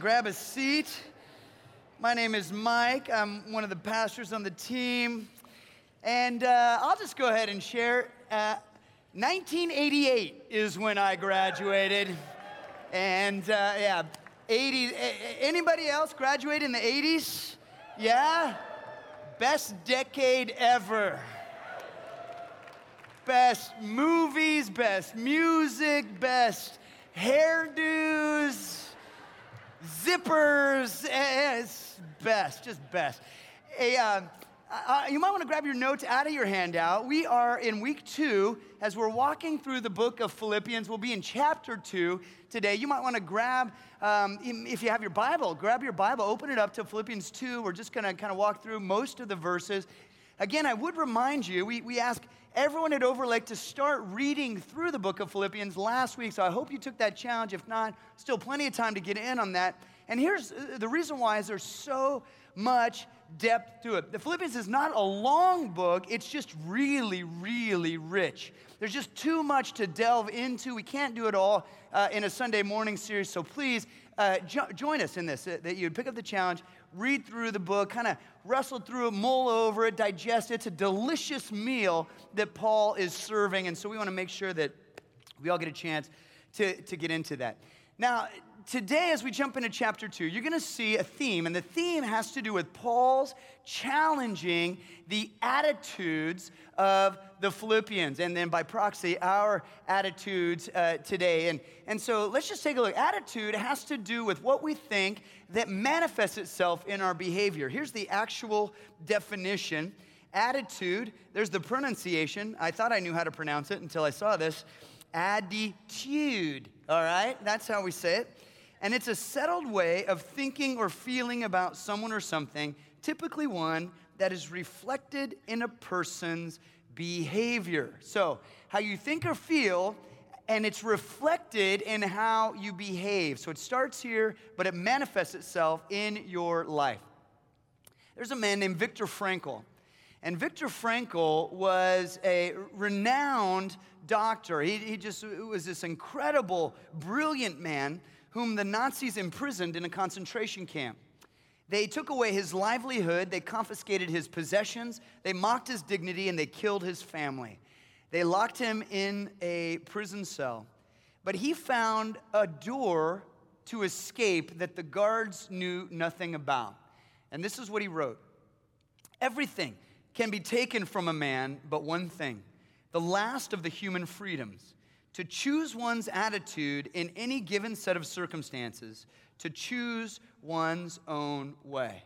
grab a seat. My name is Mike. I'm one of the pastors on the team. And uh, I'll just go ahead and share. Uh, 1988 is when I graduated. And uh, yeah, 80. Anybody else graduate in the 80s? Yeah? Best decade ever. Best movies, best music, best hairdos, zippers. It's best, just best. Hey, uh, uh, you might want to grab your notes out of your handout. We are in week two as we're walking through the book of Philippians. We'll be in chapter two today. You might want to grab, um, if you have your Bible, grab your Bible, open it up to Philippians 2. We're just going to kind of walk through most of the verses. Again, I would remind you, we, we ask everyone at Overlake to start reading through the book of Philippians last week, so I hope you took that challenge. If not, still plenty of time to get in on that. And here's uh, the reason why is there's so much depth to it. The Philippians is not a long book, it's just really, really rich. There's just too much to delve into. We can't do it all uh, in a Sunday morning series, so please uh, jo- join us in this, uh, that you'd pick up the challenge, read through the book, kind of wrestle through it, mull over it, digest it. It's a delicious meal that Paul is serving, and so we want to make sure that we all get a chance to, to get into that. Now, today, as we jump into chapter two, you're going to see a theme, and the theme has to do with Paul's challenging the attitudes of the Philippians, and then by proxy, our attitudes uh, today. And, and so let's just take a look. Attitude has to do with what we think that manifests itself in our behavior. Here's the actual definition attitude, there's the pronunciation. I thought I knew how to pronounce it until I saw this. Attitude, all right? That's how we say it. And it's a settled way of thinking or feeling about someone or something, typically one that is reflected in a person's behavior. So, how you think or feel, and it's reflected in how you behave. So, it starts here, but it manifests itself in your life. There's a man named Viktor Frankl. And Viktor Frankl was a renowned doctor. He, he just was this incredible, brilliant man whom the Nazis imprisoned in a concentration camp. They took away his livelihood, they confiscated his possessions, they mocked his dignity, and they killed his family. They locked him in a prison cell. But he found a door to escape that the guards knew nothing about. And this is what he wrote Everything can be taken from a man, but one thing the last of the human freedoms to choose one's attitude in any given set of circumstances, to choose one's own way.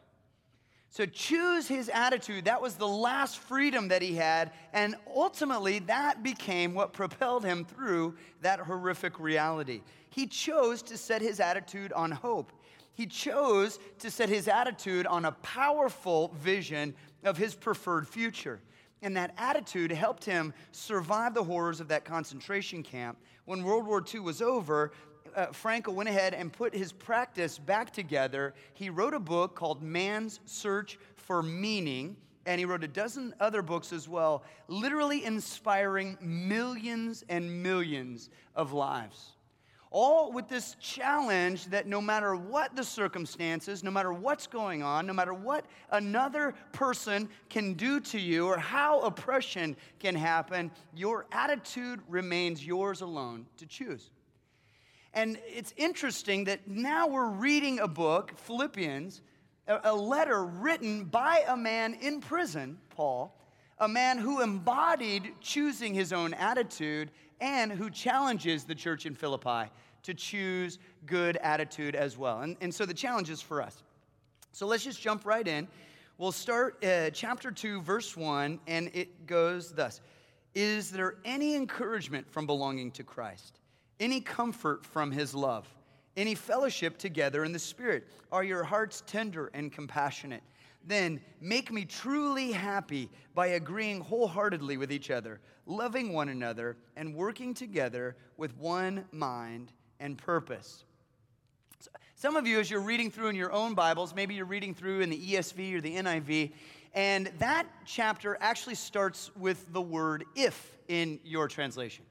So, choose his attitude. That was the last freedom that he had. And ultimately, that became what propelled him through that horrific reality. He chose to set his attitude on hope. He chose to set his attitude on a powerful vision of his preferred future. And that attitude helped him survive the horrors of that concentration camp. When World War II was over, uh, Frankl went ahead and put his practice back together. He wrote a book called Man's Search for Meaning, and he wrote a dozen other books as well, literally inspiring millions and millions of lives all with this challenge that no matter what the circumstances, no matter what's going on, no matter what another person can do to you or how oppression can happen, your attitude remains yours alone to choose. And it's interesting that now we're reading a book, Philippians, a, letter written by a man in prison, Paul, a man who embodied choosing his own attitude and who challenges the church in Philippi to choose good attitude as well. And, and so the challenge is for us. So let's just jump right in. We'll start uh, chapter 2, verse 1, and it goes thus Is there any encouragement from belonging to Christ? Any comfort from his love? Any fellowship together in the Spirit? Are your hearts tender and compassionate? Then make me truly happy by agreeing wholeheartedly with each other, loving one another, and working together with one mind and purpose. Some of you, as you're reading through in your own Bibles, maybe you're reading through in the ESV or the NIV, and that chapter actually starts with the word if in your translation.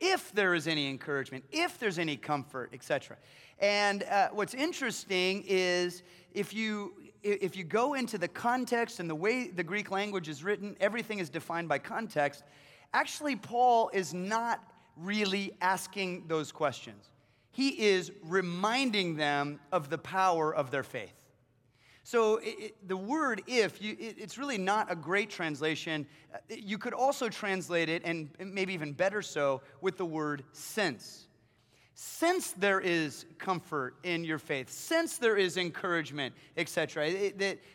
if there is any encouragement, if there's any comfort, etc. And uh, what's interesting is if you if you go into the context and the way the Greek language is written, everything is defined by context. Actually, Paul is not really asking those questions. He is reminding them of the power of their faith. So it, it, the word if, you, it, it's really not a great translation. Uh, you could also translate it, and maybe even better so, with the word since. Since there is comfort in your faith, since there is encouragement, etc.,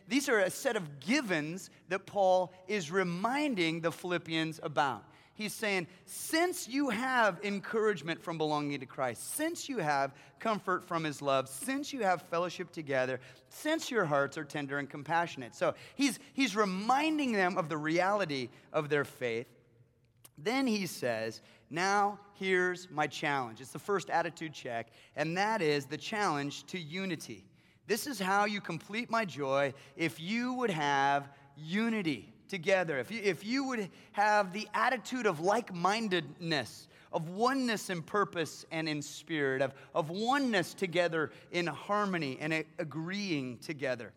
these are a set of givens that Paul is reminding the Philippians about. He's saying, since you have encouragement from belonging to Christ, since you have comfort from his love, since you have fellowship together, since your hearts are tender and compassionate. So he's, he's reminding them of the reality of their faith. Then he says, Now here's my challenge. It's the first attitude check, and that is the challenge to unity. This is how you complete my joy if you would have unity together, if you, if you would have the attitude of like mindedness, of oneness in purpose and in spirit, of, of oneness together in harmony and agreeing together.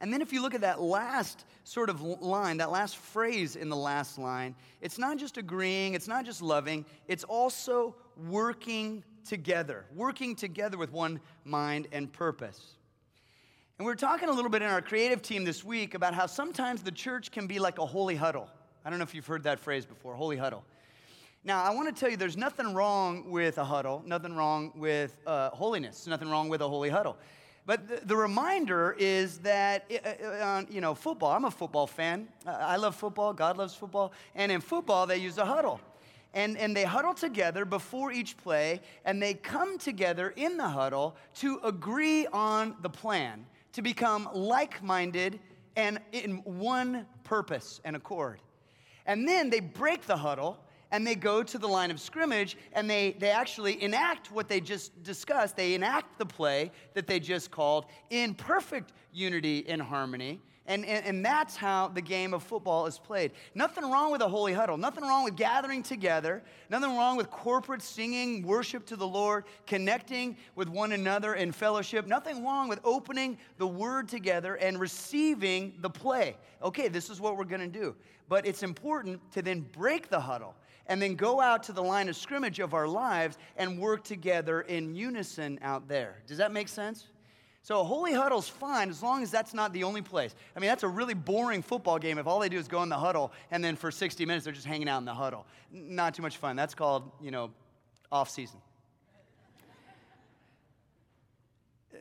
And then if you look at that last sort of line, that last phrase in the last line, it's not just agreeing, it's not just loving, it's also working together, working together with one mind and purpose. And we are talking a little bit in our creative team this week about how sometimes the church can be like a holy huddle. I don't know if you've heard that phrase before, holy huddle. Now, I want to tell you there's nothing wrong with a huddle, nothing wrong with uh, holiness, nothing wrong with a holy huddle. But the, the reminder is that, uh, uh you know, football, I'm a football fan. I love football, God loves football. And in football, they use a huddle. And, and they huddle together before each play, and they come together in the huddle to agree on the plan to become like minded and in one purpose and accord. And then they break the huddle and they go to the line of scrimmage and they, they actually enact what they just discussed. They enact the play that they just called in perfect unity and harmony. And, and, and, that's how the game of football is played. Nothing wrong with a holy huddle. Nothing wrong with gathering together. Nothing wrong with corporate singing, worship to the Lord, connecting with one another in fellowship. Nothing wrong with opening the word together and receiving the play. Okay, this is what we're going to do. But it's important to then break the huddle and then go out to the line of scrimmage of our lives and work together in unison out there. Does that make sense? So holy huddle's fine as long as that's not the only place. I mean, that's a really boring football game if all they do is go in the huddle and then for 60 minutes they're just hanging out in the huddle. Not too much fun. That's called, you know, off season.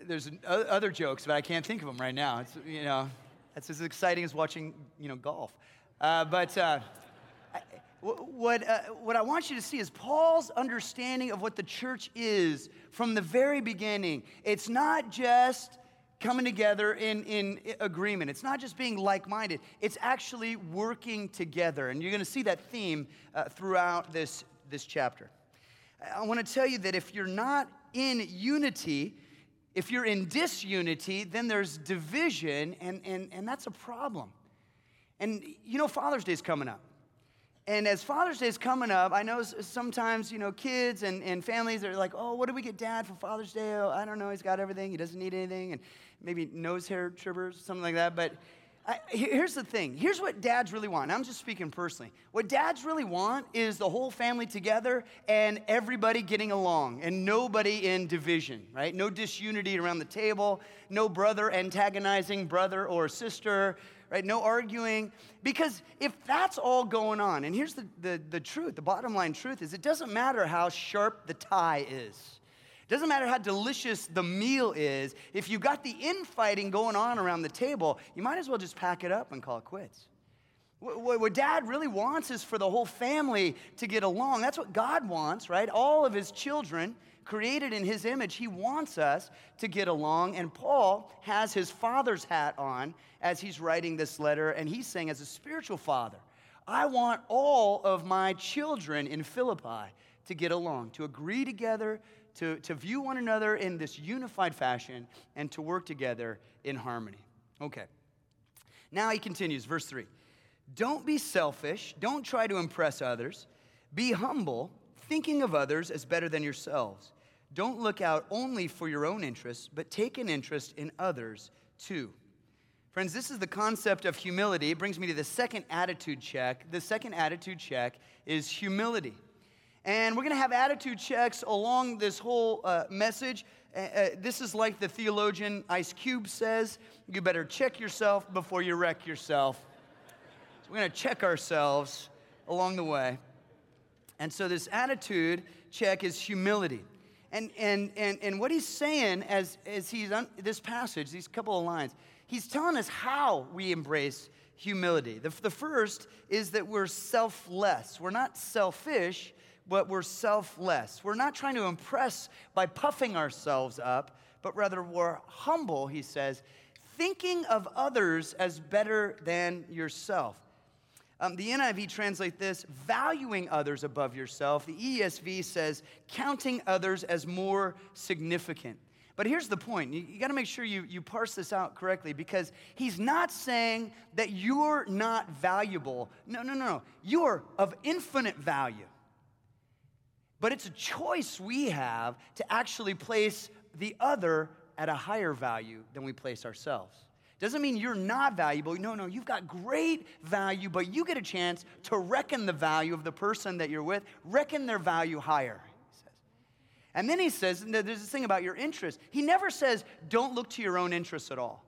There's other jokes, but I can't think of them right now. It's, you know, that's as exciting as watching, you know, golf. Uh, but uh, what, uh, what I want you to see is Paul's understanding of what the church is from the very beginning. It's not just coming together in, in agreement, it's not just being like minded, it's actually working together. And you're going to see that theme uh, throughout this, this chapter. I want to tell you that if you're not in unity, if you're in disunity, then there's division, and, and, and that's a problem. And you know, Father's Day is coming up. And as Father's Day is coming up, I know sometimes, you know, kids and, and families are like, oh, what do we get dad for Father's Day? Oh, I don't know. He's got everything. He doesn't need anything. And maybe nose hair trimmers, something like that. But I, here's the thing. Here's what dads really want. I'm just speaking personally. What dads really want is the whole family together and everybody getting along and nobody in division, right? No disunity around the table, no brother antagonizing brother or sister, right? No arguing. Because if that's all going on, and here's the, the, the truth, the bottom line truth is it doesn't matter how sharp the tie is. It doesn't matter how delicious the meal is. If you got the infighting going on around the table, you might as well just pack it up and call it quits. What, what dad really wants is for the whole family to get along. That's what God wants, right? All of his children created in his image, he wants us to get along. And Paul has his father's hat on as he's writing this letter, and he's saying, as a spiritual father, I want all of my children in Philippi to get along, to agree together, to, to view one another in this unified fashion, and to work together in harmony. Okay. Now he continues, verse 3. Don't be selfish. Don't try to impress others Be humble, thinking of others as better than yourselves. Don't look out only for your own interests, but take an interest in others too. Friends, this is the concept of humility. It brings me to the second attitude check. The second attitude check is humility. And we're going to have attitude checks along this whole uh, message. Uh, uh, this is like the theologian Ice Cube says you better check yourself before you wreck yourself. So we're going to check ourselves along the way. And so this attitude check is humility. And, and, and, and what he's saying as, as he's on this passage, these couple of lines, he's telling us how we embrace humility. The, the first is that we're selfless. We're not selfish, but we're selfless. We're not trying to impress by puffing ourselves up, but rather we're humble, he says, thinking of others as better than yourself. Um, the NIV translate this valuing others above yourself. The ESV says counting others as more significant. But here's the point you, you got to make sure you, you parse this out correctly because he's not saying that you're not valuable. No, no, no, no. You're of infinite value. But it's a choice we have to actually place the other at a higher value than we place ourselves. Doesn't mean you're not valuable. No, no, you've got great value, but you get a chance to reckon the value of the person that you're with, reckon their value higher. He says. And then he says, there's this thing about your interest. He never says, don't look to your own interests at all.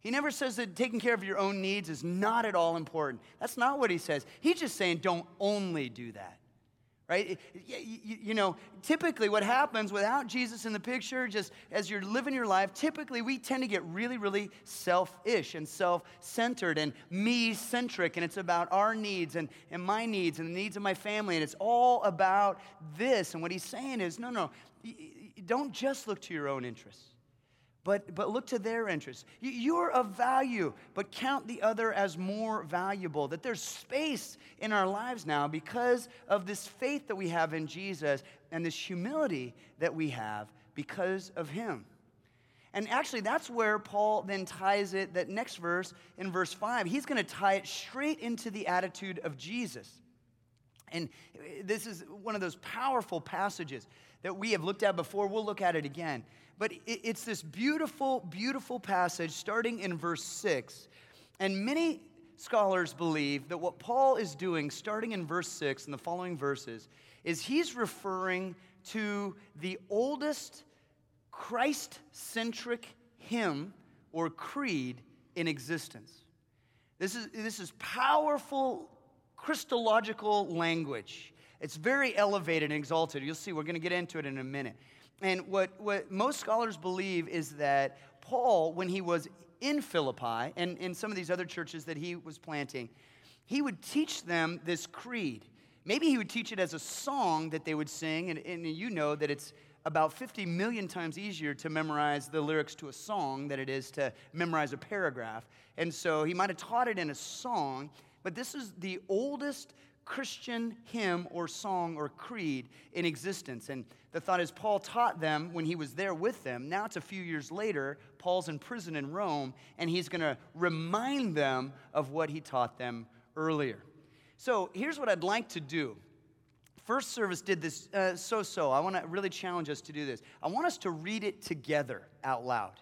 He never says that taking care of your own needs is not at all important. That's not what he says. He's just saying, don't only do that right? You know, typically what happens without Jesus in the picture, just as you're living your life, typically we tend to get really, really selfish and self centered and me centric, and it's about our needs and, and my needs and the needs of my family, and it's all about this. And what he's saying is no, no, don't just look to your own interests but, but look to their interests. You're of value, but count the other as more valuable. That there's space in our lives now because of this faith that we have in Jesus and this humility that we have because of Him. And actually, that's where Paul then ties it, that next verse in verse 5, he's going to tie it straight into the attitude of Jesus. And uh, this is one of those powerful passages that we have looked at before. We'll look at it again. But it's this beautiful, beautiful passage starting in verse 6. And many scholars believe that what Paul is doing, starting in verse 6 and the following verses, is he's referring to the oldest Christ centric hymn or creed in existence. This is, this is powerful Christological language. It's very elevated and exalted. You'll see, we're going to get into it in a minute. And what, what most scholars believe is that Paul, when he was in Philippi and in some of these other churches that he was planting, he would teach them this creed. Maybe he would teach it as a song that they would sing, and, and you know that it's about 50 million times easier to memorize the lyrics to a song than it is to memorize a paragraph. And so he might have taught it in a song, but this is the oldest Christian hymn or song or creed in existence. And the thought is, Paul taught them when he was there with them. Now it's a few years later, Paul's in prison in Rome, and he's going to remind them of what he taught them earlier. So here's what I'd like to do. First service did this uh, so so. I want to really challenge us to do this. I want us to read it together out loud.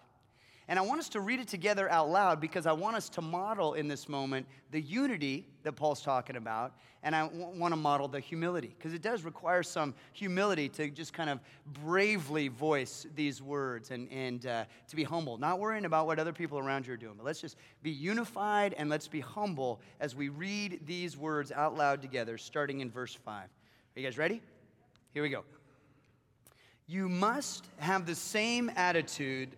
And I want us to read it together out loud because I want us to model in this moment the unity that Paul's talking about. And I w- want to model the humility because it does require some humility to just kind of bravely voice these words and, and uh, to be humble, not worrying about what other people around you are doing. But let's just be unified and let's be humble as we read these words out loud together, starting in verse 5. Are you guys ready? Here we go. You must have the same attitude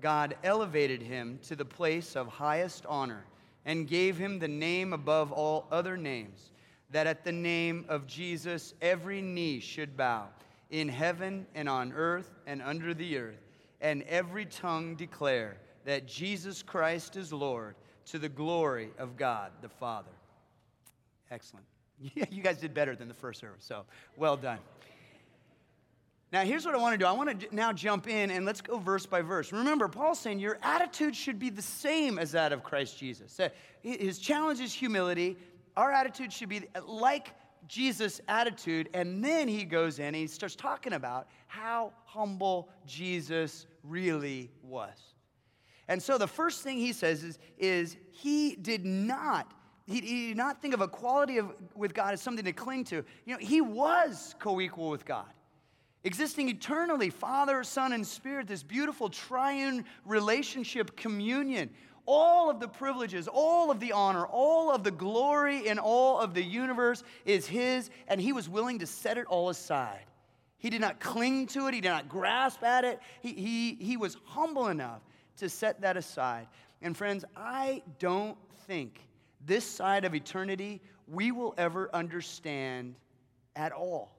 God elevated him to the place of highest honor and gave him the name above all other names, that at the name of Jesus every knee should bow, in heaven and on earth and under the earth, and every tongue declare that Jesus Christ is Lord to the glory of God the Father. Excellent. you guys did better than the first service, so well done. Now, here's what I want to do. I want to now jump in and let's go verse by verse. Remember, Paul's saying your attitude should be the same as that of Christ Jesus. His challenge is humility. Our attitude should be like Jesus' attitude. And then he goes in and he starts talking about how humble Jesus really was. And so the first thing he says is, is he did not he, did not think of equality of, with God as something to cling to. You know, he was co equal with God existing eternally, Father, Son, and Spirit, this beautiful triune relationship communion. All of the privileges, all of the honor, all of the glory in all of the universe is His, and He was willing to set it all aside. He did not cling to it, He did not grasp at it. He, he, he was humble enough to set that aside. And friends, I don't think this side of eternity we will ever understand at all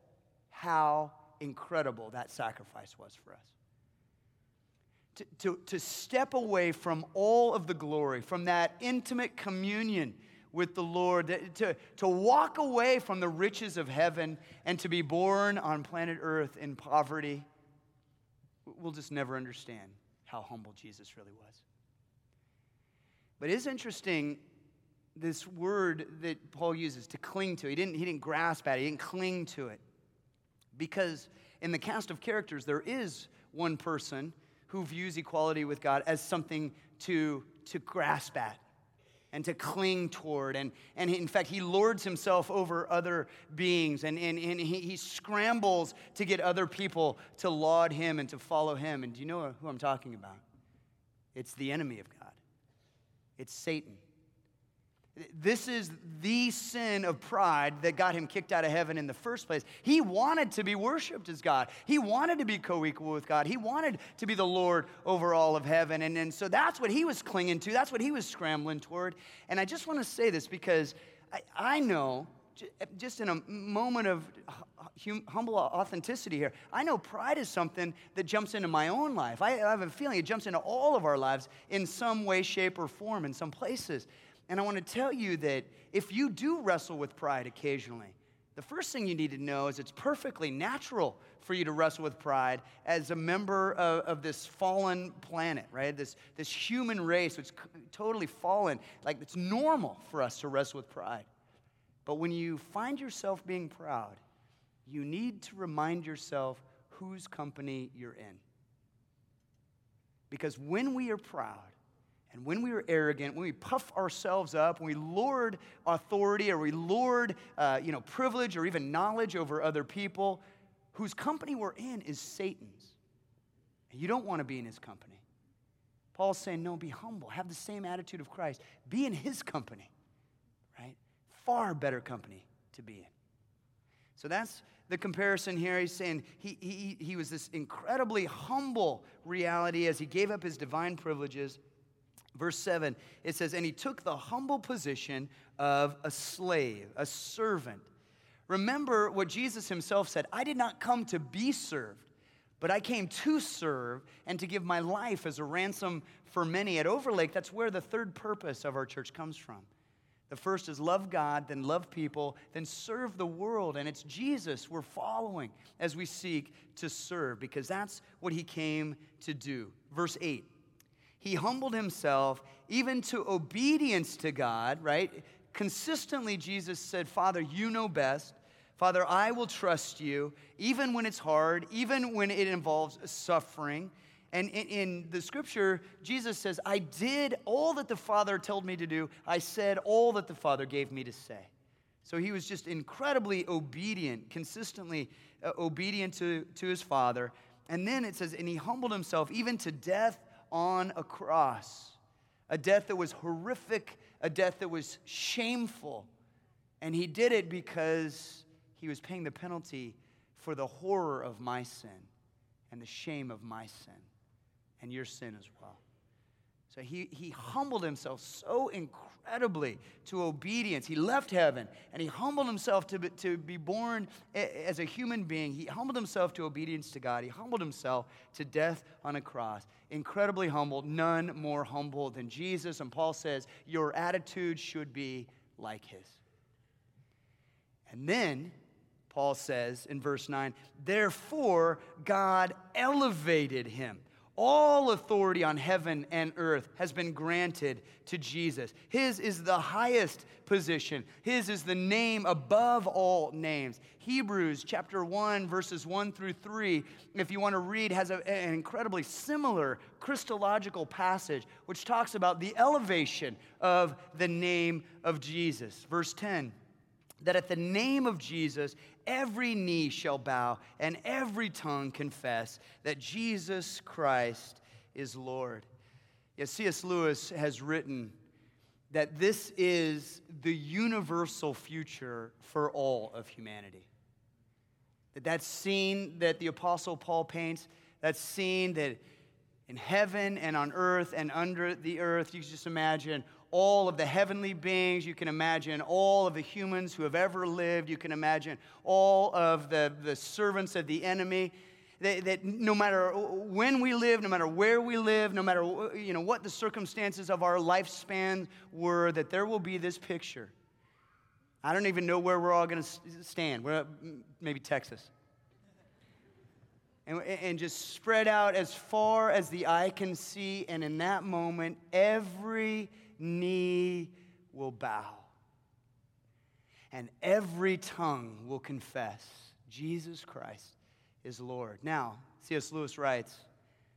how incredible that sacrifice was for us. To, to, to step away from all of the glory, from that intimate communion with the Lord, to, to walk away from the riches of heaven and to be born on planet Earth in poverty, we'll just never understand how humble Jesus really was. But it is interesting this word that Paul uses to cling to. He didn't, he didn't grasp at it, he didn't cling to it. Because in the cast of characters, there is one person who views equality with God as something to, to grasp at and to cling toward. And, and in fact, he lords himself over other beings and, and, and he, he scrambles to get other people to laud him and to follow him. And do you know who I'm talking about? It's the enemy of God, it's Satan. This is the sin of pride that got him kicked out of heaven in the first place. He wanted to be worshiped as God. He wanted to be co equal with God. He wanted to be the Lord over all of heaven. And, and so that's what he was clinging to. That's what he was scrambling toward. And I just want to say this because I, I know, just in a moment of hum, humble authenticity here, I know pride is something that jumps into my own life. I, I have a feeling it jumps into all of our lives in some way, shape, or form in some places. And I want to tell you that if you do wrestle with pride occasionally, the first thing you need to know is it's perfectly natural for you to wrestle with pride as a member of, of this fallen planet, right? This, this human race, which totally fallen. Like it's normal for us to wrestle with pride. But when you find yourself being proud, you need to remind yourself whose company you're in. Because when we are proud, and when we are arrogant, when we puff ourselves up, when we lord authority or we lord uh, you know, privilege or even knowledge over other people, whose company we're in is Satan's. And you don't want to be in his company. Paul's saying, no, be humble. Have the same attitude of Christ. Be in his company, right? Far better company to be in. So that's the comparison here. He's saying he, he, he was this incredibly humble reality as he gave up his divine privileges Verse 7, it says, And he took the humble position of a slave, a servant. Remember what Jesus himself said I did not come to be served, but I came to serve and to give my life as a ransom for many. At Overlake, that's where the third purpose of our church comes from. The first is love God, then love people, then serve the world. And it's Jesus we're following as we seek to serve because that's what he came to do. Verse 8 he humbled himself even to obedience to God, right? Consistently, Jesus said, Father, you know best. Father, I will trust you, even when it's hard, even when it involves suffering. And in, the scripture, Jesus says, I did all that the Father told me to do. I said all that the Father gave me to say. So he was just incredibly obedient, consistently uh, obedient to, to his Father. And then it says, and he humbled himself even to death on a cross, a death that was horrific, a death that was shameful. And he did it because he was paying the penalty for the horror of my sin and the shame of my sin and your sin as well. So he, he humbled himself so incredibly to obedience. He left heaven and he humbled himself to be, to be born as a human being. He humbled himself to obedience to God. He humbled himself to death on a cross. Incredibly humble, none more humble than Jesus. And Paul says, Your attitude should be like his. And then Paul says in verse 9, Therefore God elevated him all authority on heaven and earth has been granted to Jesus. His is the highest position, His is the name above all names. Hebrews chapter 1, verses 1 through 3, if you want to read, has a, an incredibly similar Christological passage which talks about the elevation of the name of Jesus. Verse 10 that at the name of Jesus, every knee shall bow and every tongue confess that Jesus Christ is Lord. Yes, C.S. Lewis has written that this is the universal future for all of humanity. That that scene that the Apostle Paul paints, that scene that in heaven and on earth and under the earth, you just imagine all of the heavenly beings. You can imagine all of the humans who have ever lived. You can imagine all of the, the servants of the enemy. That, that no matter when we live, no matter where we live, no matter you know, what the circumstances of our lifespan were, that there will be this picture. I don't even know where we're all going to stand. We're, maybe Texas. And, and just spread out as far as the eye can see. And in that moment, every knee will bow, and every tongue will confess Jesus Christ is Lord. Now, C.S. Lewis writes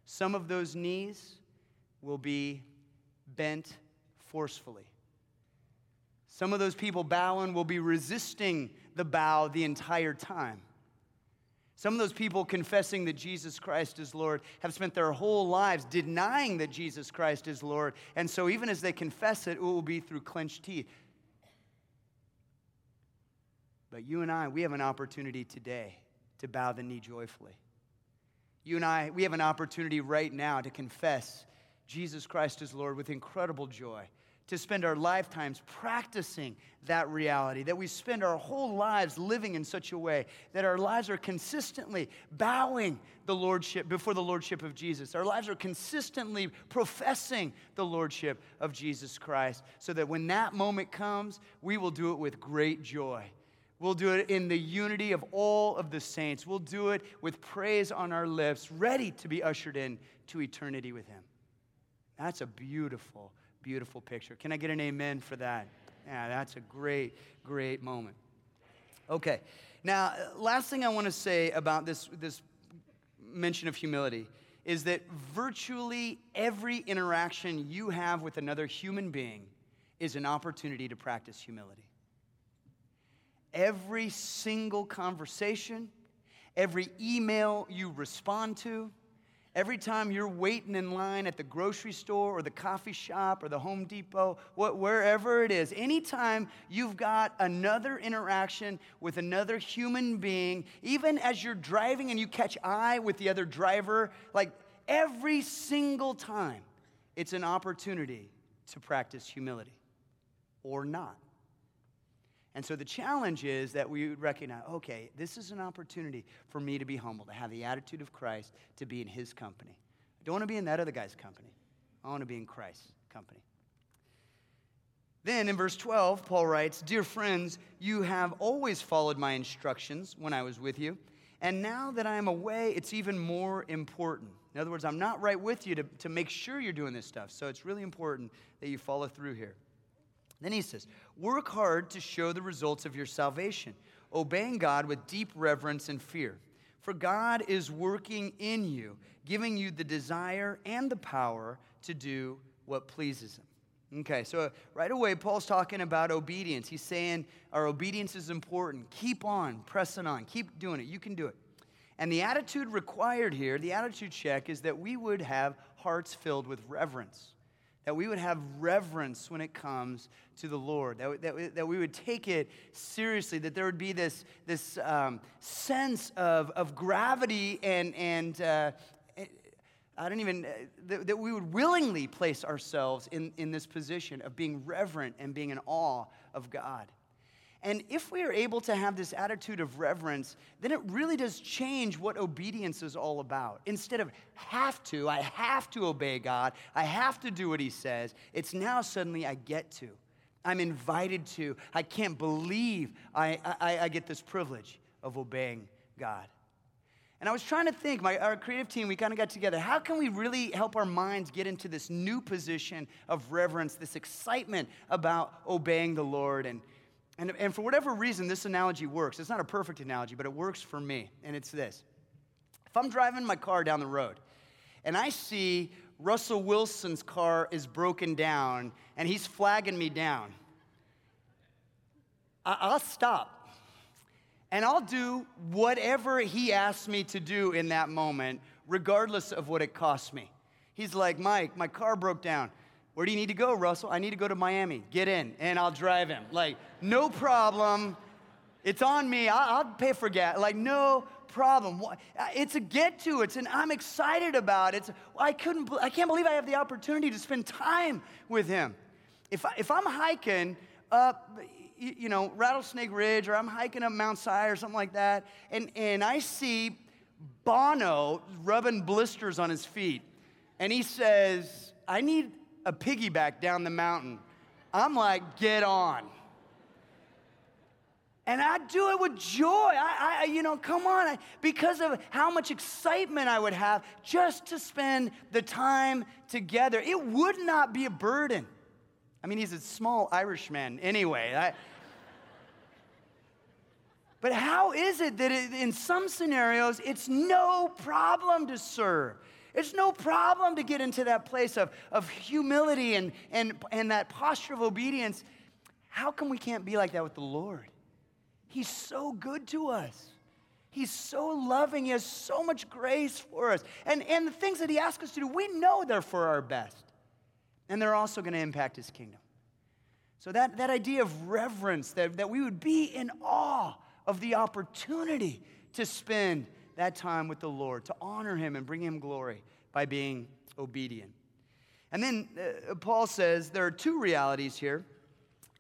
some of those knees will be bent forcefully. Some of those people bowing will be resisting the bow the entire time. Some of those people confessing that Jesus Christ is Lord have spent their whole lives denying that Jesus Christ is Lord. And so, even as they confess it, it will be through clenched teeth. But you and I, we have an opportunity today to bow the knee joyfully. You and I, we have an opportunity right now to confess Jesus Christ is Lord with incredible joy to spend our lifetimes practicing that reality, that we spend our whole lives living in such a way that our lives are consistently bowing the lordship before the lordship of Jesus. Our lives are consistently professing the lordship of Jesus Christ, so that when that moment comes, we will do it with great joy. We'll do it in the unity of all of the saints. We'll do it with praise on our lips, ready to be ushered in to eternity with Him. That's a beautiful beautiful picture. Can I get an amen for that? Yeah, that's a great, great moment. Okay, now, uh, last thing I want to say about this, this mention of humility is that virtually every interaction you have with another human being is an opportunity to practice humility. Every single conversation, every email you respond to, Every time you're waiting in line at the grocery store or the coffee shop or the Home Depot, wherever it is, anytime you've got another interaction with another human being, even as you're driving and you catch eye with the other driver, like every single time, it's an opportunity to practice humility or not. And so the challenge is that we recognize okay, this is an opportunity for me to be humble, to have the attitude of Christ, to be in his company. I don't want to be in that other guy's company. I want to be in Christ's company. Then in verse 12, Paul writes Dear friends, you have always followed my instructions when I was with you, and now that I am away, it's even more important. In other words, I'm not right with you to, to make sure you're doing this stuff, so it's really important that you follow through here. Then he says, Work hard to show the results of your salvation, obeying God with deep reverence and fear. For God is working in you, giving you the desire and the power to do what pleases Him. Okay, so right away, Paul's talking about obedience. He's saying our obedience is important. Keep on, pressing on, keep doing it. You can do it. And the attitude required here, the attitude check, is that we would have hearts filled with reverence that we would have reverence when it comes to the Lord, that, that, that we would take it seriously, that there would be this, this um, sense of, of gravity and, and uh, I don't even, uh, that, that we would willingly place ourselves in, in this position of being reverent and being in awe of God. And if we are able to have this attitude of reverence, then it really does change what obedience is all about. Instead of have to, I have to obey God, I have to do what He says, it's now suddenly I get to. I'm invited to. I can't believe I, I, I get this privilege of obeying God. And I was trying to think, my, our creative team, we kind of got together. How can we really help our minds get into this new position of reverence, this excitement about obeying the Lord? And, and, and for whatever reason, this analogy works. It's not a perfect analogy, but it works for me. And it's this If I'm driving my car down the road and I see Russell Wilson's car is broken down and he's flagging me down, I, I'll stop and I'll do whatever he asks me to do in that moment, regardless of what it costs me. He's like, Mike, my car broke down. Where do you need to go, Russell? I need to go to Miami. Get in, and I'll drive him. Like, no problem. It's on me. I'll, I'll pay for gas. Like, no problem. It's a get to. It's an I'm excited about. It's I couldn't. I can't believe I have the opportunity to spend time with him. If I, if I'm hiking up you know, Rattlesnake Ridge or I'm hiking up Mount Si or something like that, and, and I see Bono rubbing blisters on his feet, and he says, I need a piggyback down the mountain. I'm like, get on. And I do it with joy. I, I you know, come on, I, because of how much excitement I would have just to spend the time together. It would not be a burden. I mean, he's a small Irishman anyway. I, but how is it that it, in some scenarios it's no problem to serve? It's no problem to get into that place of, of humility and, and, and that posture of obedience. How come we can't be like that with the Lord? He's so good to us. He's so loving. He has so much grace for us. And, and the things that He asks us to do, we know they're for our best and they're also going to impact his kingdom. So, that, that idea of reverence, that, that we would be in awe of the opportunity to spend that time with the Lord, to honor him and bring him glory by being obedient. And then uh, Paul says there are two realities here.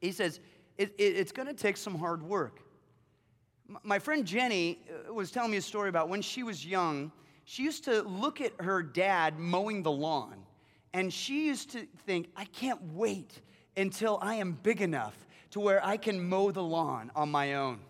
He says it, it, it's going to take some hard work. My friend Jenny uh, was telling me a story about when she was young, she used to look at her dad mowing the lawn and she used to think, I can't wait until I am big enough to where I can mow the lawn on my own.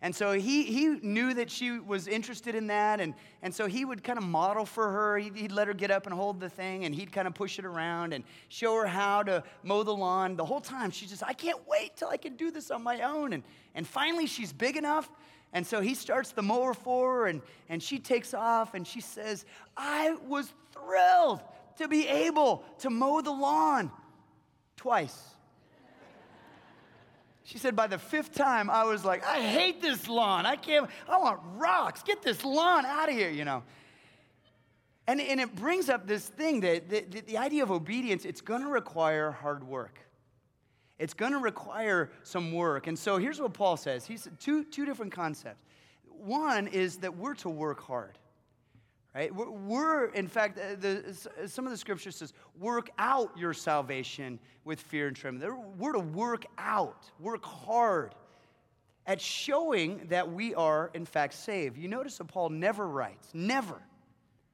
And so he, he knew that she was interested in that. And, and so he would kind of model for her. He'd, he'd, let her get up and hold the thing, and he'd kind of push it around and show her how to mow the lawn. The whole time, she's just, I can't wait till I can do this on my own. And, and finally, she's big enough. And so he starts the mower for her, and, and she takes off, and she says, I was thrilled to be able to mow the lawn twice. She said, by the fifth time, I was like, I hate this lawn. I can't, I want rocks. Get this lawn out of here, you know. And, and it brings up this thing that the, the, the idea of obedience, it's going to require hard work. It's going to require some work. And so here's what Paul says. He's two, two different concepts. One is that we're to work hard. Right? We're, in fact, uh, the, some of the scripture says, work out your salvation with fear and trembling. We're to work out, work hard at showing that we are, in fact, saved. You notice that Paul never writes, never.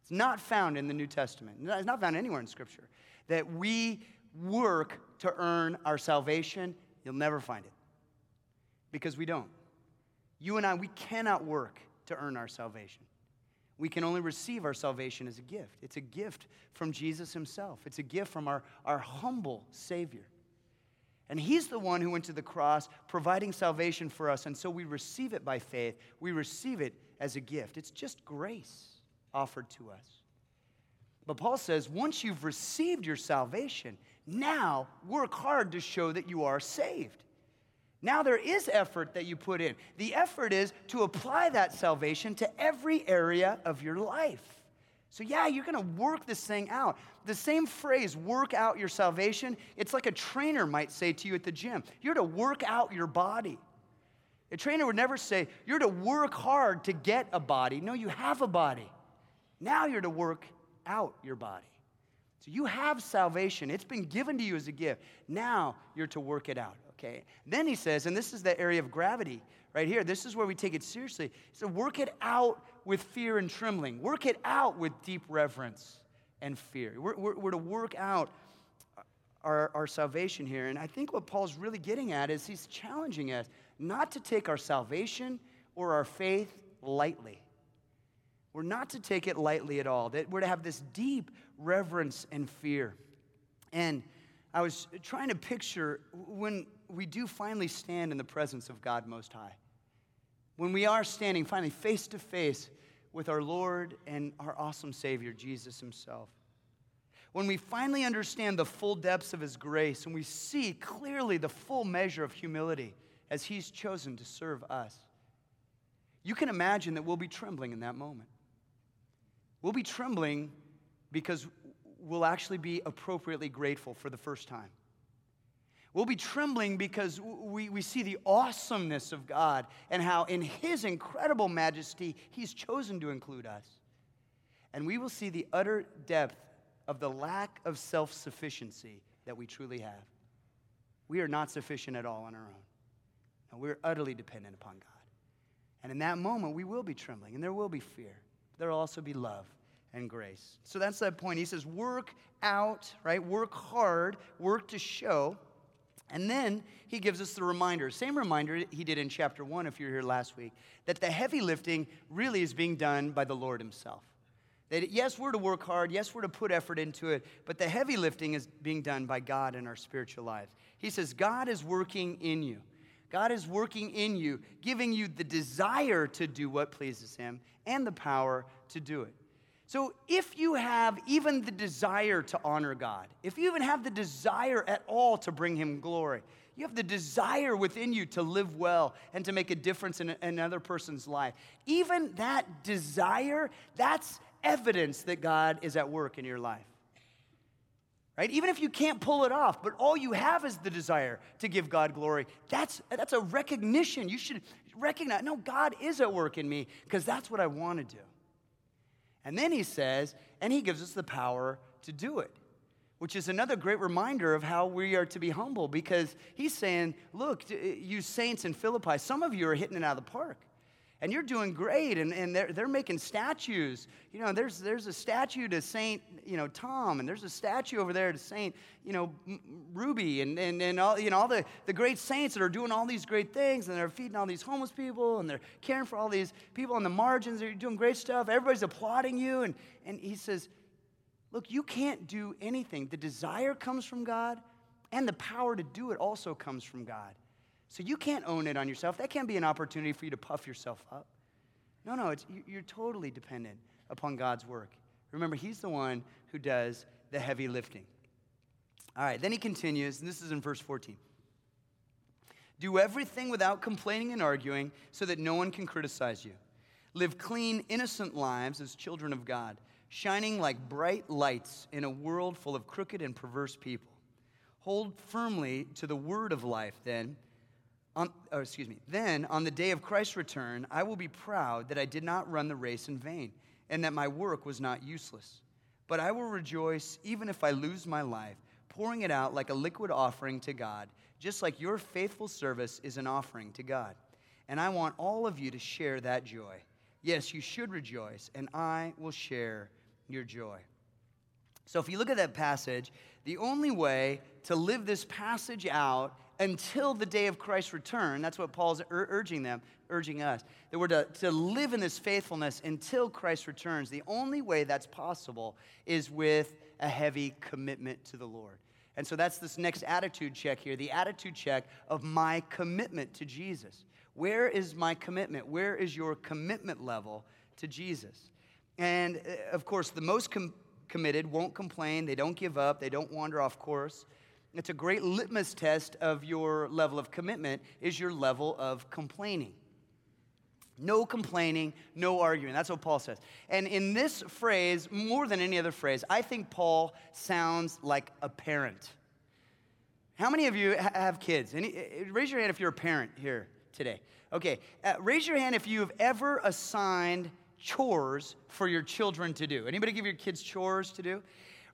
It's not found in the New Testament. It's not found anywhere in Scripture that we work to earn our salvation. You'll never find it because we don't. You and I, we cannot work to earn our salvation. We can only receive our salvation as a gift. It's a gift from Jesus himself, it's a gift from our, our humble Savior. And he's the one who went to the cross, providing salvation for us. And so we receive it by faith. We receive it as a gift. It's just grace offered to us. But Paul says once you've received your salvation, now work hard to show that you are saved. Now there is effort that you put in. The effort is to apply that salvation to every area of your life. So, yeah, you're gonna work this thing out. The same phrase, work out your salvation, it's like a trainer might say to you at the gym. You're to work out your body. A trainer would never say, You're to work hard to get a body. No, you have a body. Now you're to work out your body. So you have salvation, it's been given to you as a gift. Now you're to work it out, okay? Then he says, and this is the area of gravity right here. This is where we take it seriously. He said, work it out with fear and trembling, work it out with deep reverence and fear. We're, we're, we're to work out our, our salvation here. And I think what Paul's really getting at is he's challenging us not to take our salvation or our faith lightly. We're not to take it lightly at all. That we're to have this deep reverence and fear. And I was trying to picture when we do finally stand in the presence of God Most High. When we are standing finally face to face with our Lord and our awesome Savior, Jesus Himself when we finally understand the full depths of His grace and we see clearly the full measure of humility as He's chosen to serve us, you can imagine that we'll be trembling in that moment. We'll be trembling because we'll actually be appropriately grateful for the first time. We'll be trembling because we, we see the awesomeness of God and how, in His incredible majesty, He's chosen to include us. And we will see the utter depth of the lack of self sufficiency that we truly have. We are not sufficient at all on our own. And we're utterly dependent upon God. And in that moment, we will be trembling and there will be fear. There will also be love and grace. So that's that point. He says, work out, right? Work hard, work to show. And then he gives us the reminder, same reminder he did in chapter one, if you were here last week, that the heavy lifting really is being done by the Lord himself. That yes, we're to work hard, yes, we're to put effort into it, but the heavy lifting is being done by God in our spiritual lives. He says, God is working in you. God is working in you, giving you the desire to do what pleases Him and the power to do it. So, if you have even the desire to honor God, if you even have the desire at all to bring Him glory, you have the desire within you to live well and to make a difference in another person's life. Even that desire, that's evidence that God is at work in your life. Right? Even if you can't pull it off, but all you have is the desire to give God glory, that's, that's a recognition. You should recognize, no, God is at work in me because that's what I want to do. And then he says, and he gives us the power to do it, which is another great reminder of how we are to be humble because he's saying, look, you saints in Philippi, some of you are hitting it out of the park and you're doing great and, and they're, they're making statues. You know there's, there's a statue to saint you know tom and there's a statue over there to saint you know ruby and, and, and all, you know, all the, the great saints that are doing all these great things and they're feeding all these homeless people and they're caring for all these people on the margins they're doing great stuff everybody's applauding you and, and he says look you can't do anything. The desire comes from god and the power to do it also comes from god so you can't own it on yourself. That can't be an opportunity for you to puff yourself up. No, no, you're totally dependent upon God's work. Remember, He's the one who does the heavy lifting. All right, then he continues, and this is in verse 14. Do everything without complaining and arguing so that no one can criticize you. Live clean, innocent lives as children of God, shining like bright lights in a world full of crooked and perverse people. Hold firmly to the word of life, then on, oh, excuse me. Then, on the day of Christ's return, I will be proud that I did not run the race in vain and that my work was not useless. But I will rejoice even if I lose my life, pouring it out like a liquid offering to God, just like your faithful service is an offering to God. And I want all of you to share that joy. Yes, you should rejoice, and I will share your joy. So, if you look at that passage, the only way to live this passage out until the day of Christ's return. That's what Paul's ur- urging them, urging us. That we're to, to live in this faithfulness until Christ returns. The only way that's possible is with a heavy commitment to the Lord. And so that's this next attitude check here the attitude check of my commitment to Jesus. Where is my commitment? Where is your commitment level to Jesus? And uh, of course, the most com- committed won't complain, they don't give up, they don't wander off course. It's a great litmus test of your level of commitment is your level of complaining. No complaining, no arguing. That's what Paul says. And in this phrase, more than any other phrase, I think Paul sounds like a parent. How many of you have kids? Any, eh, raise your hand if you're a parent here today. Okay, uh, raise your hand if you've ever assigned chores for your children to do? Anybody give your kids chores to do?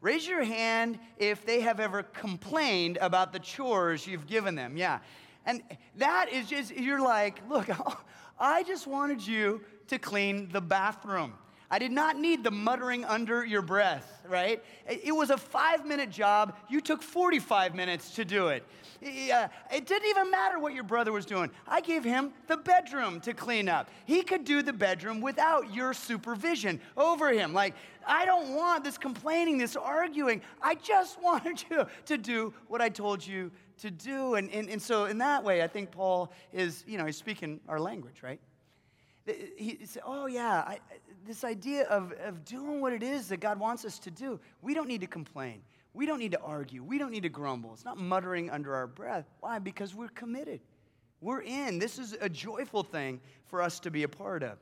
Raise your hand if they have ever complained about the chores you've given them. Yeah. And that is just, you're like, look, I just wanted you to clean the bathroom. I did not need the muttering under your breath, right? It was a five minute job. You took 45 minutes to do it. Uh, it didn't even matter what your brother was doing. I gave him the bedroom to clean up. He could do the bedroom without your supervision over him. Like, I don't want this complaining, this arguing. I just wanted you to do what I told you to do. And, and, and so, in that way, I think Paul is, you know, he's speaking our language, right? He said, Oh, yeah, I, this idea of, of doing what it is that God wants us to do. We don't need to complain. We don't need to argue. We don't need to grumble. It's not muttering under our breath. Why? Because we're committed. We're in. This is a joyful thing for us to be a part of.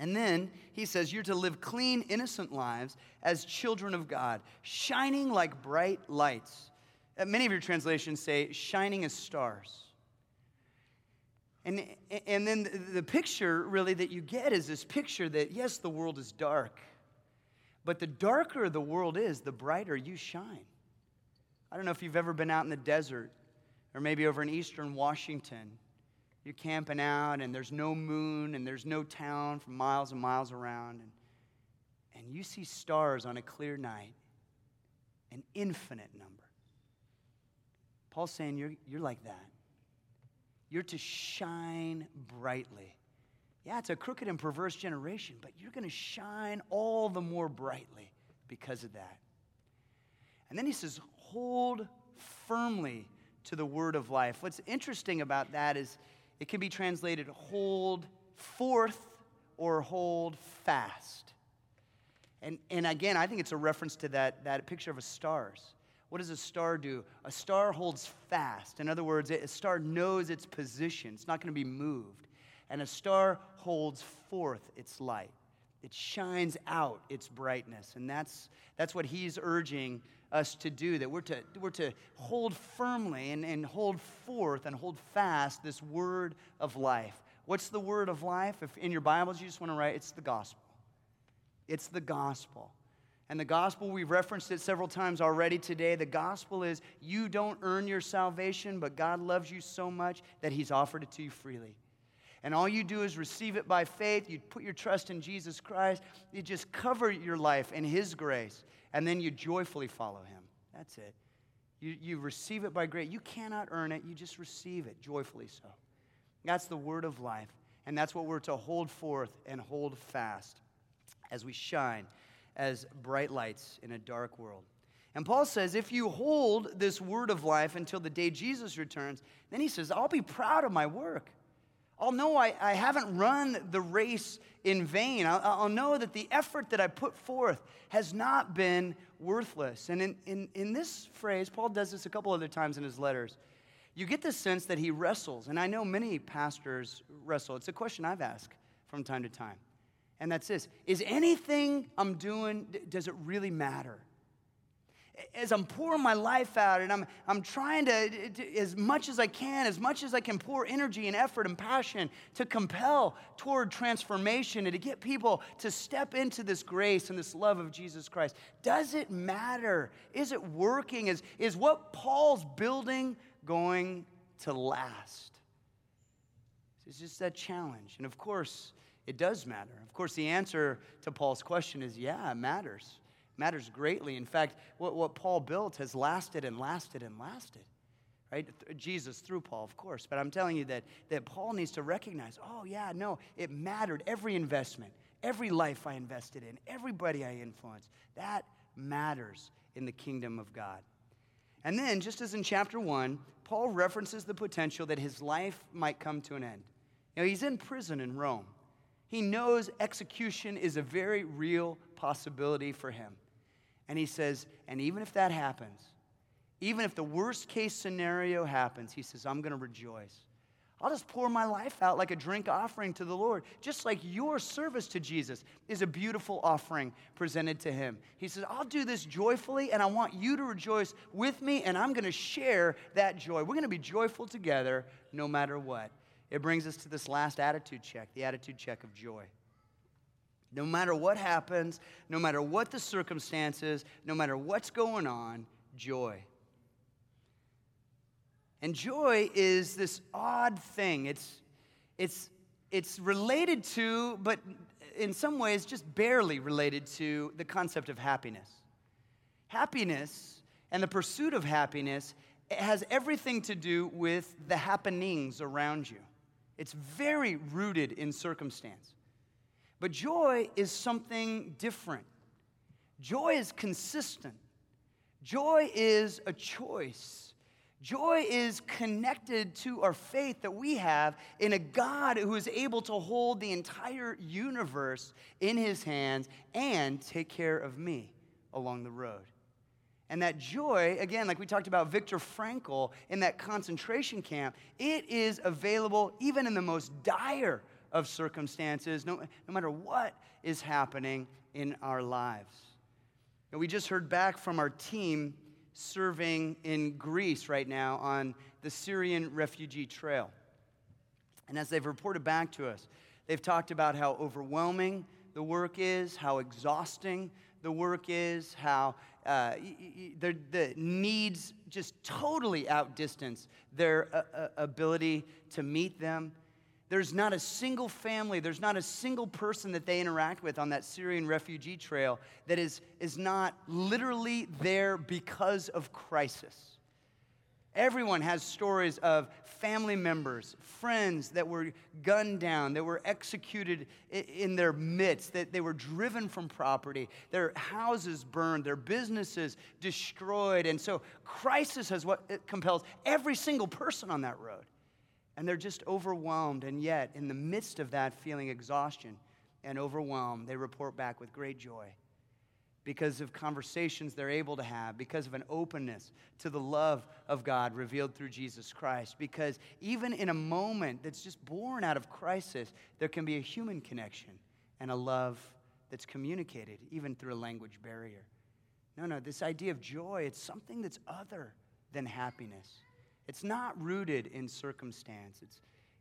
And then he says, You're to live clean, innocent lives as children of God, shining like bright lights. Uh, many of your translations say, shining as stars. And, and then the picture really that you get is this picture that, yes, the world is dark, but the darker the world is, the brighter you shine. I don't know if you've ever been out in the desert or maybe over in eastern Washington. You're camping out and there's no moon and there's no town for miles and miles around. And, and you see stars on a clear night, an infinite number. Paul's saying you're, you're like that. You're to shine brightly. Yeah, it's a crooked and perverse generation, but you're going to shine all the more brightly because of that. And then he says, hold firmly to the word of life. What's interesting about that is it can be translated hold forth or hold fast. And, and again, I think it's a reference to that, that picture of a stars. What does a star do? A star holds fast. In other words, a star knows its position, it's not going to be moved. And a star holds forth its light, it shines out its brightness. And that's, that's what he's urging us to do that we're to, we're to hold firmly and, and hold forth and hold fast this word of life. What's the word of life? If in your Bibles you just want to write, it's the gospel. It's the gospel. And the gospel, we've referenced it several times already today. The gospel is you don't earn your salvation, but God loves you so much that He's offered it to you freely. And all you do is receive it by faith. You put your trust in Jesus Christ. You just cover your life in His grace, and then you joyfully follow Him. That's it. You, you receive it by grace. You cannot earn it, you just receive it joyfully so. That's the word of life. And that's what we're to hold forth and hold fast as we shine as bright lights in a dark world. And Paul says, if you hold this word of life until the day Jesus returns, then he says, I'll be proud of my work. I'll know I, I haven't run the race in vain. I'll, I'll, know that the effort that I put forth has not been worthless. And in, in, in this phrase, Paul does this a couple other times in his letters. You get the sense that he wrestles. And I know many pastors wrestle. It's a question I've asked from time to time and that's this is anything I'm doing, does it really matter? As I'm pouring my life out and I'm, I'm trying to, to, as much as I can, as much as I can pour energy and effort and passion to compel toward transformation and to get people to step into this grace and this love of Jesus Christ, does it matter? Is it working? Is, is what Paul's building going to last? It's just that challenge. And of course, it does matter. Of course, the answer to Paul's question is yeah, it matters. Matters greatly. In fact, what, what Paul built has lasted and lasted and lasted. Right? Jesus through Paul, of course. But I'm telling you that, that Paul needs to recognize oh, yeah, no, it mattered. Every investment, every life I invested in, everybody I influenced, that matters in the kingdom of God. And then, just as in chapter one, Paul references the potential that his life might come to an end. You know, he's in prison in Rome. He knows execution is a very real possibility for him. And he says, and even if that happens, even if the worst case scenario happens, he says, I'm going to rejoice. I'll just pour my life out like a drink offering to the Lord, just like your service to Jesus is a beautiful offering presented to him. He says, I'll do this joyfully, and I want you to rejoice with me, and I'm going to share that joy. We're going to be joyful together no matter what. It brings us to this last attitude check the attitude check of joy. No matter what happens, no matter what the circumstances, no matter what's going on, joy. And joy is this odd thing. It's, it's, it's related to, but in some ways, just barely related to the concept of happiness. Happiness and the pursuit of happiness has everything to do with the happenings around you. It's very rooted in circumstance. But joy is something different. Joy is consistent. Joy is a choice. Joy is connected to our faith that we have in a God who is able to hold the entire universe in his hands and take care of me along the road. And that joy, again, like we talked about Viktor Frankl in that concentration camp, it is available even in the most dire of circumstances, no, no matter what is happening in our lives. And we just heard back from our team serving in Greece right now on the Syrian refugee trail. And as they've reported back to us, they've talked about how overwhelming the work is, how exhausting the work is, how uh, the, the needs just totally outdistance their uh, uh, ability to meet them. There's not a single family, there's not a single person that they interact with on that Syrian refugee trail that is, is not literally there because of crisis. Everyone has stories of family members, friends that were gunned down, that were executed in their midst, that they were driven from property, their houses burned, their businesses destroyed. And so crisis is what compels every single person on that road. And they're just overwhelmed. And yet, in the midst of that feeling exhaustion and overwhelmed, they report back with great joy because of conversations they're able to have, because of an openness to the love of God revealed through Jesus Christ. Because even in a moment that's just born out of crisis, there can be a human connection and a love that's communicated, even through a language barrier. No, no, this idea of joy, it's something that's other than happiness. It's not rooted in circumstance. It's,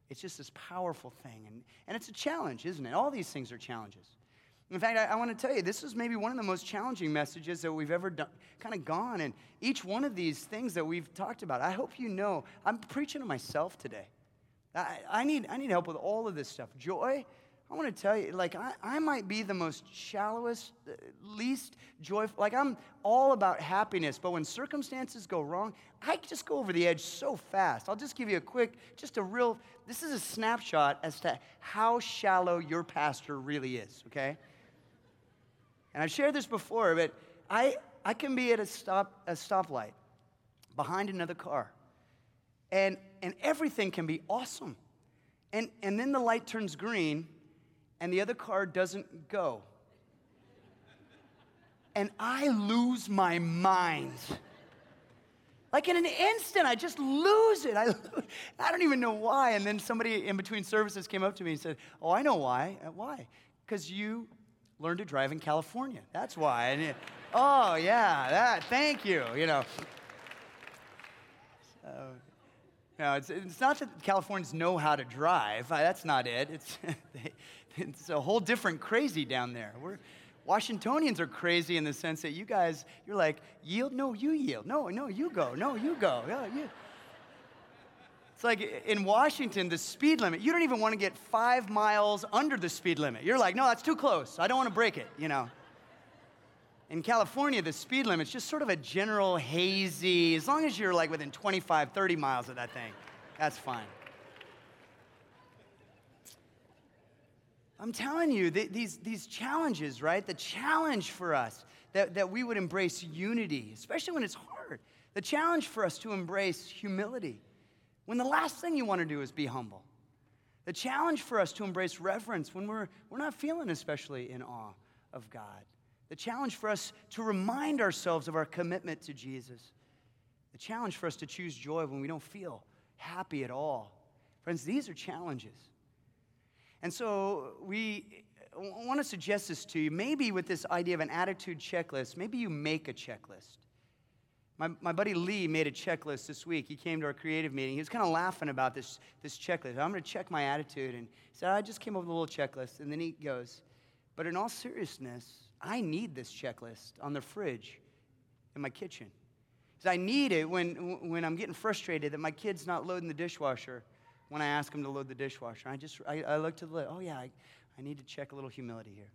it's just this powerful thing. And, and it's a challenge, isn't it? All these things are challenges. In fact, I, I want to tell you, this is maybe one of the most challenging messages that we've ever done, kind of gone. And each one of these things that we've talked about, I hope you know, I'm preaching to myself today. I, I need, I need help with all of this stuff. Joy, I want to tell you, like, I, I might be the most shallowest, uh, least joyful. Like, I'm all about happiness, but when circumstances go wrong, I just go over the edge so fast. I'll just give you a quick, just a real, this is a snapshot as to how shallow your pastor really is, okay? And I've shared this before, but I, I can be at a, stop, a stoplight behind another car, and, and everything can be awesome. And, and then the light turns green, and the other car doesn't go. And I lose my mind. Like in an instant, I just lose it. I, I don't even know why. And then somebody in between services came up to me and said, Oh, I know why. Uh, why? Because you learned to drive in California. That's why. And, oh, yeah, that, thank you, you know. So, no, it's, it's not that Californians know how to drive. That's not it. It's, it's a whole different crazy down there. We're, Washingtonians are crazy in the sense that you guys, you're like, yield? No, you yield. No, no, you go. No, you go. You. It's like in Washington, the speed limit, you don't even want to get five miles under the speed limit. You're like, no, that's too close. I don't want to break it, you know. In California, the speed limit's just sort of a general hazy, as long as you're like within 25, 30 miles of that thing, that's fine. I'm telling you, these, these challenges, right? The challenge for us that, that we would embrace unity, especially when it's hard. The challenge for us to embrace humility when the last thing you want to do is be humble. The challenge for us to embrace reverence when we're, we're not feeling especially in awe of God. The challenge for us to remind ourselves of our commitment to Jesus. The challenge for us to choose joy when we don't feel happy at all. Friends, these are challenges. And so we want to suggest this to you. Maybe with this idea of an attitude checklist, maybe you make a checklist. My, my buddy Lee made a checklist this week. He came to our creative meeting. He was kind of laughing about this, this checklist. I'm going to check my attitude. And he said, I just came up with a little checklist. And then he goes, But in all seriousness, I need this checklist on the fridge in my kitchen. Because I need it when, when I'm getting frustrated that my kid's not loading the dishwasher when I ask him to load the dishwasher. I just, I, I look to the, oh yeah, I, I need to check a little humility here.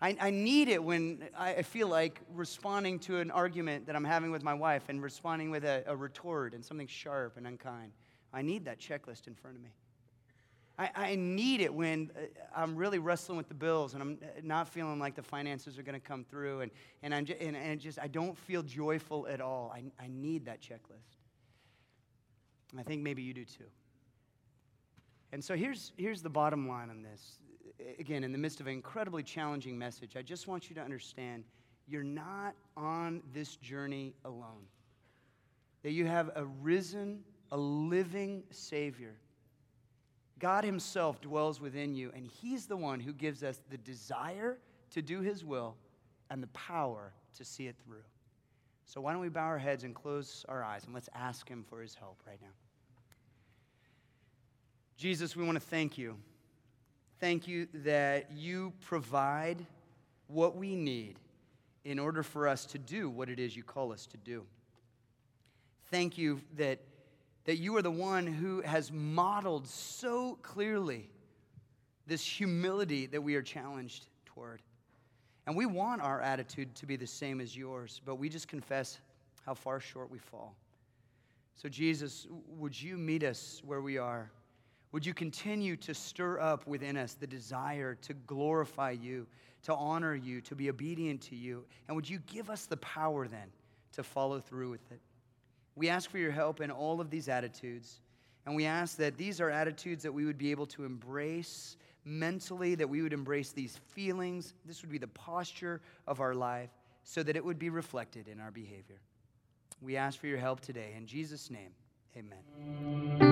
I, I need it when I feel like responding to an argument that I'm having with my wife and responding with a, a retort and something sharp and unkind. I need that checklist in front of me. I, I need it when uh, I'm really wrestling with the bills and I'm uh, not feeling like the finances are going to come through and, and, I'm just, and, and just, I don't feel joyful at all. I, I need that checklist. And I think maybe you do too. And so here's, here's the bottom line on this. Again, in the midst of an incredibly challenging message, I just want you to understand you're not on this journey alone. That you have a risen, a living Savior God Himself dwells within you, and He's the one who gives us the desire to do His will and the power to see it through. So, why don't we bow our heads and close our eyes and let's ask Him for His help right now? Jesus, we want to thank you. Thank you that you provide what we need in order for us to do what it is you call us to do. Thank you that that you are the one who has modeled so clearly this humility that we are challenged toward. And we want our attitude to be the same as yours, but we just confess how far short we fall. So, Jesus, would you meet us where we are? Would you continue to stir up within us the desire to glorify you, to honor you, to be obedient to you? And would you give us the power then to follow through with it? We ask for your help in all of these attitudes. And we ask that these are attitudes that we would be able to embrace mentally, that we would embrace these feelings. This would be the posture of our life so that it would be reflected in our behavior. We ask for your help today. In Jesus' name, amen.